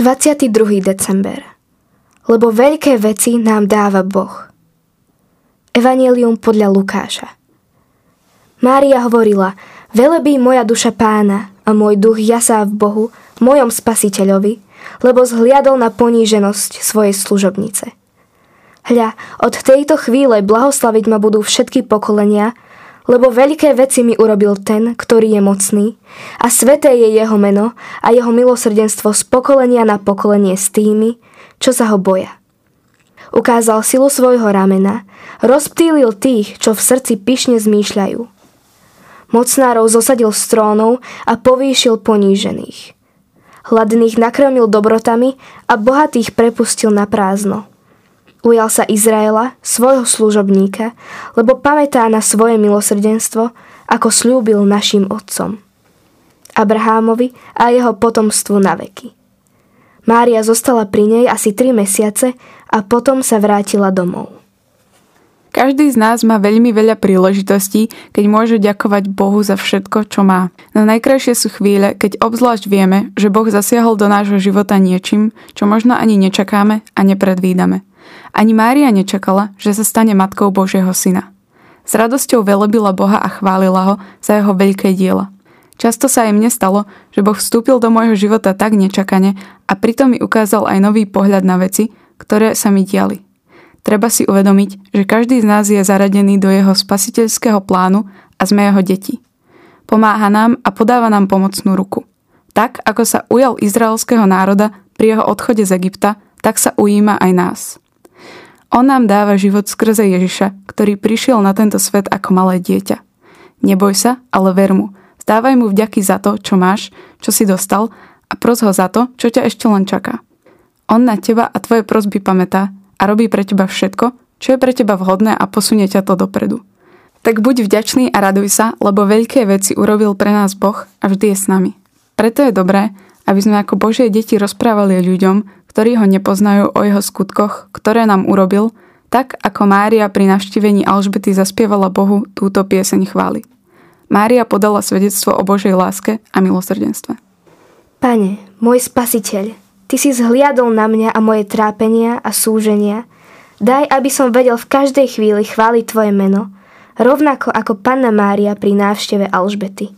22. december. Lebo veľké veci nám dáva Boh. Evangelium podľa Lukáša. Mária hovorila, velebí moja duša pána a môj duch jasá v Bohu, mojom spasiteľovi, lebo zhliadol na poníženosť svojej služobnice. Hľa, od tejto chvíle blahoslaviť ma budú všetky pokolenia, lebo veľké veci mi urobil ten, ktorý je mocný a sveté je jeho meno a jeho milosrdenstvo z pokolenia na pokolenie s tými, čo sa ho boja. Ukázal silu svojho ramena, rozptýlil tých, čo v srdci pyšne zmýšľajú. Mocnárov zosadil z trónov a povýšil ponížených. Hladných nakrmil dobrotami a bohatých prepustil na prázdno. Ujal sa Izraela, svojho služobníka, lebo pamätá na svoje milosrdenstvo, ako slúbil našim otcom. Abrahámovi a jeho potomstvu na veky. Mária zostala pri nej asi tri mesiace a potom sa vrátila domov. Každý z nás má veľmi veľa príležitostí, keď môže ďakovať Bohu za všetko, čo má. Na najkrajšie sú chvíle, keď obzvlášť vieme, že Boh zasiahol do nášho života niečím, čo možno ani nečakáme a nepredvídame. Ani Mária nečakala, že sa stane matkou Božieho syna. S radosťou velebila Boha a chválila ho za jeho veľké diela. Často sa aj mne stalo, že Boh vstúpil do môjho života tak nečakane a pritom mi ukázal aj nový pohľad na veci, ktoré sa mi diali. Treba si uvedomiť, že každý z nás je zaradený do jeho spasiteľského plánu a sme jeho deti. Pomáha nám a podáva nám pomocnú ruku. Tak, ako sa ujal izraelského národa pri jeho odchode z Egypta, tak sa ujíma aj nás. On nám dáva život skrze Ježiša, ktorý prišiel na tento svet ako malé dieťa. Neboj sa, ale ver mu. Zdávaj mu vďaky za to, čo máš, čo si dostal a pros ho za to, čo ťa ešte len čaká. On na teba a tvoje prosby pamätá a robí pre teba všetko, čo je pre teba vhodné a posunie ťa to dopredu. Tak buď vďačný a raduj sa, lebo veľké veci urobil pre nás Boh a vždy je s nami. Preto je dobré, aby sme ako Božie deti rozprávali ľuďom, ktorí ho nepoznajú o jeho skutkoch, ktoré nám urobil, tak ako Mária pri navštívení Alžbety zaspievala Bohu túto pieseň chvály. Mária podala svedectvo o Božej láske a milosrdenstve. Pane, môj spasiteľ, Ty si zhliadol na mňa a moje trápenia a súženia. Daj, aby som vedel v každej chvíli chváliť Tvoje meno, rovnako ako Panna Mária pri návšteve Alžbety.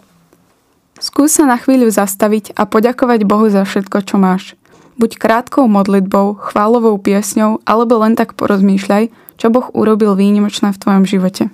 Skús sa na chvíľu zastaviť a poďakovať Bohu za všetko, čo máš. Buď krátkou modlitbou, chválovou piesňou, alebo len tak porozmýšľaj, čo Boh urobil výnimočné v tvojom živote.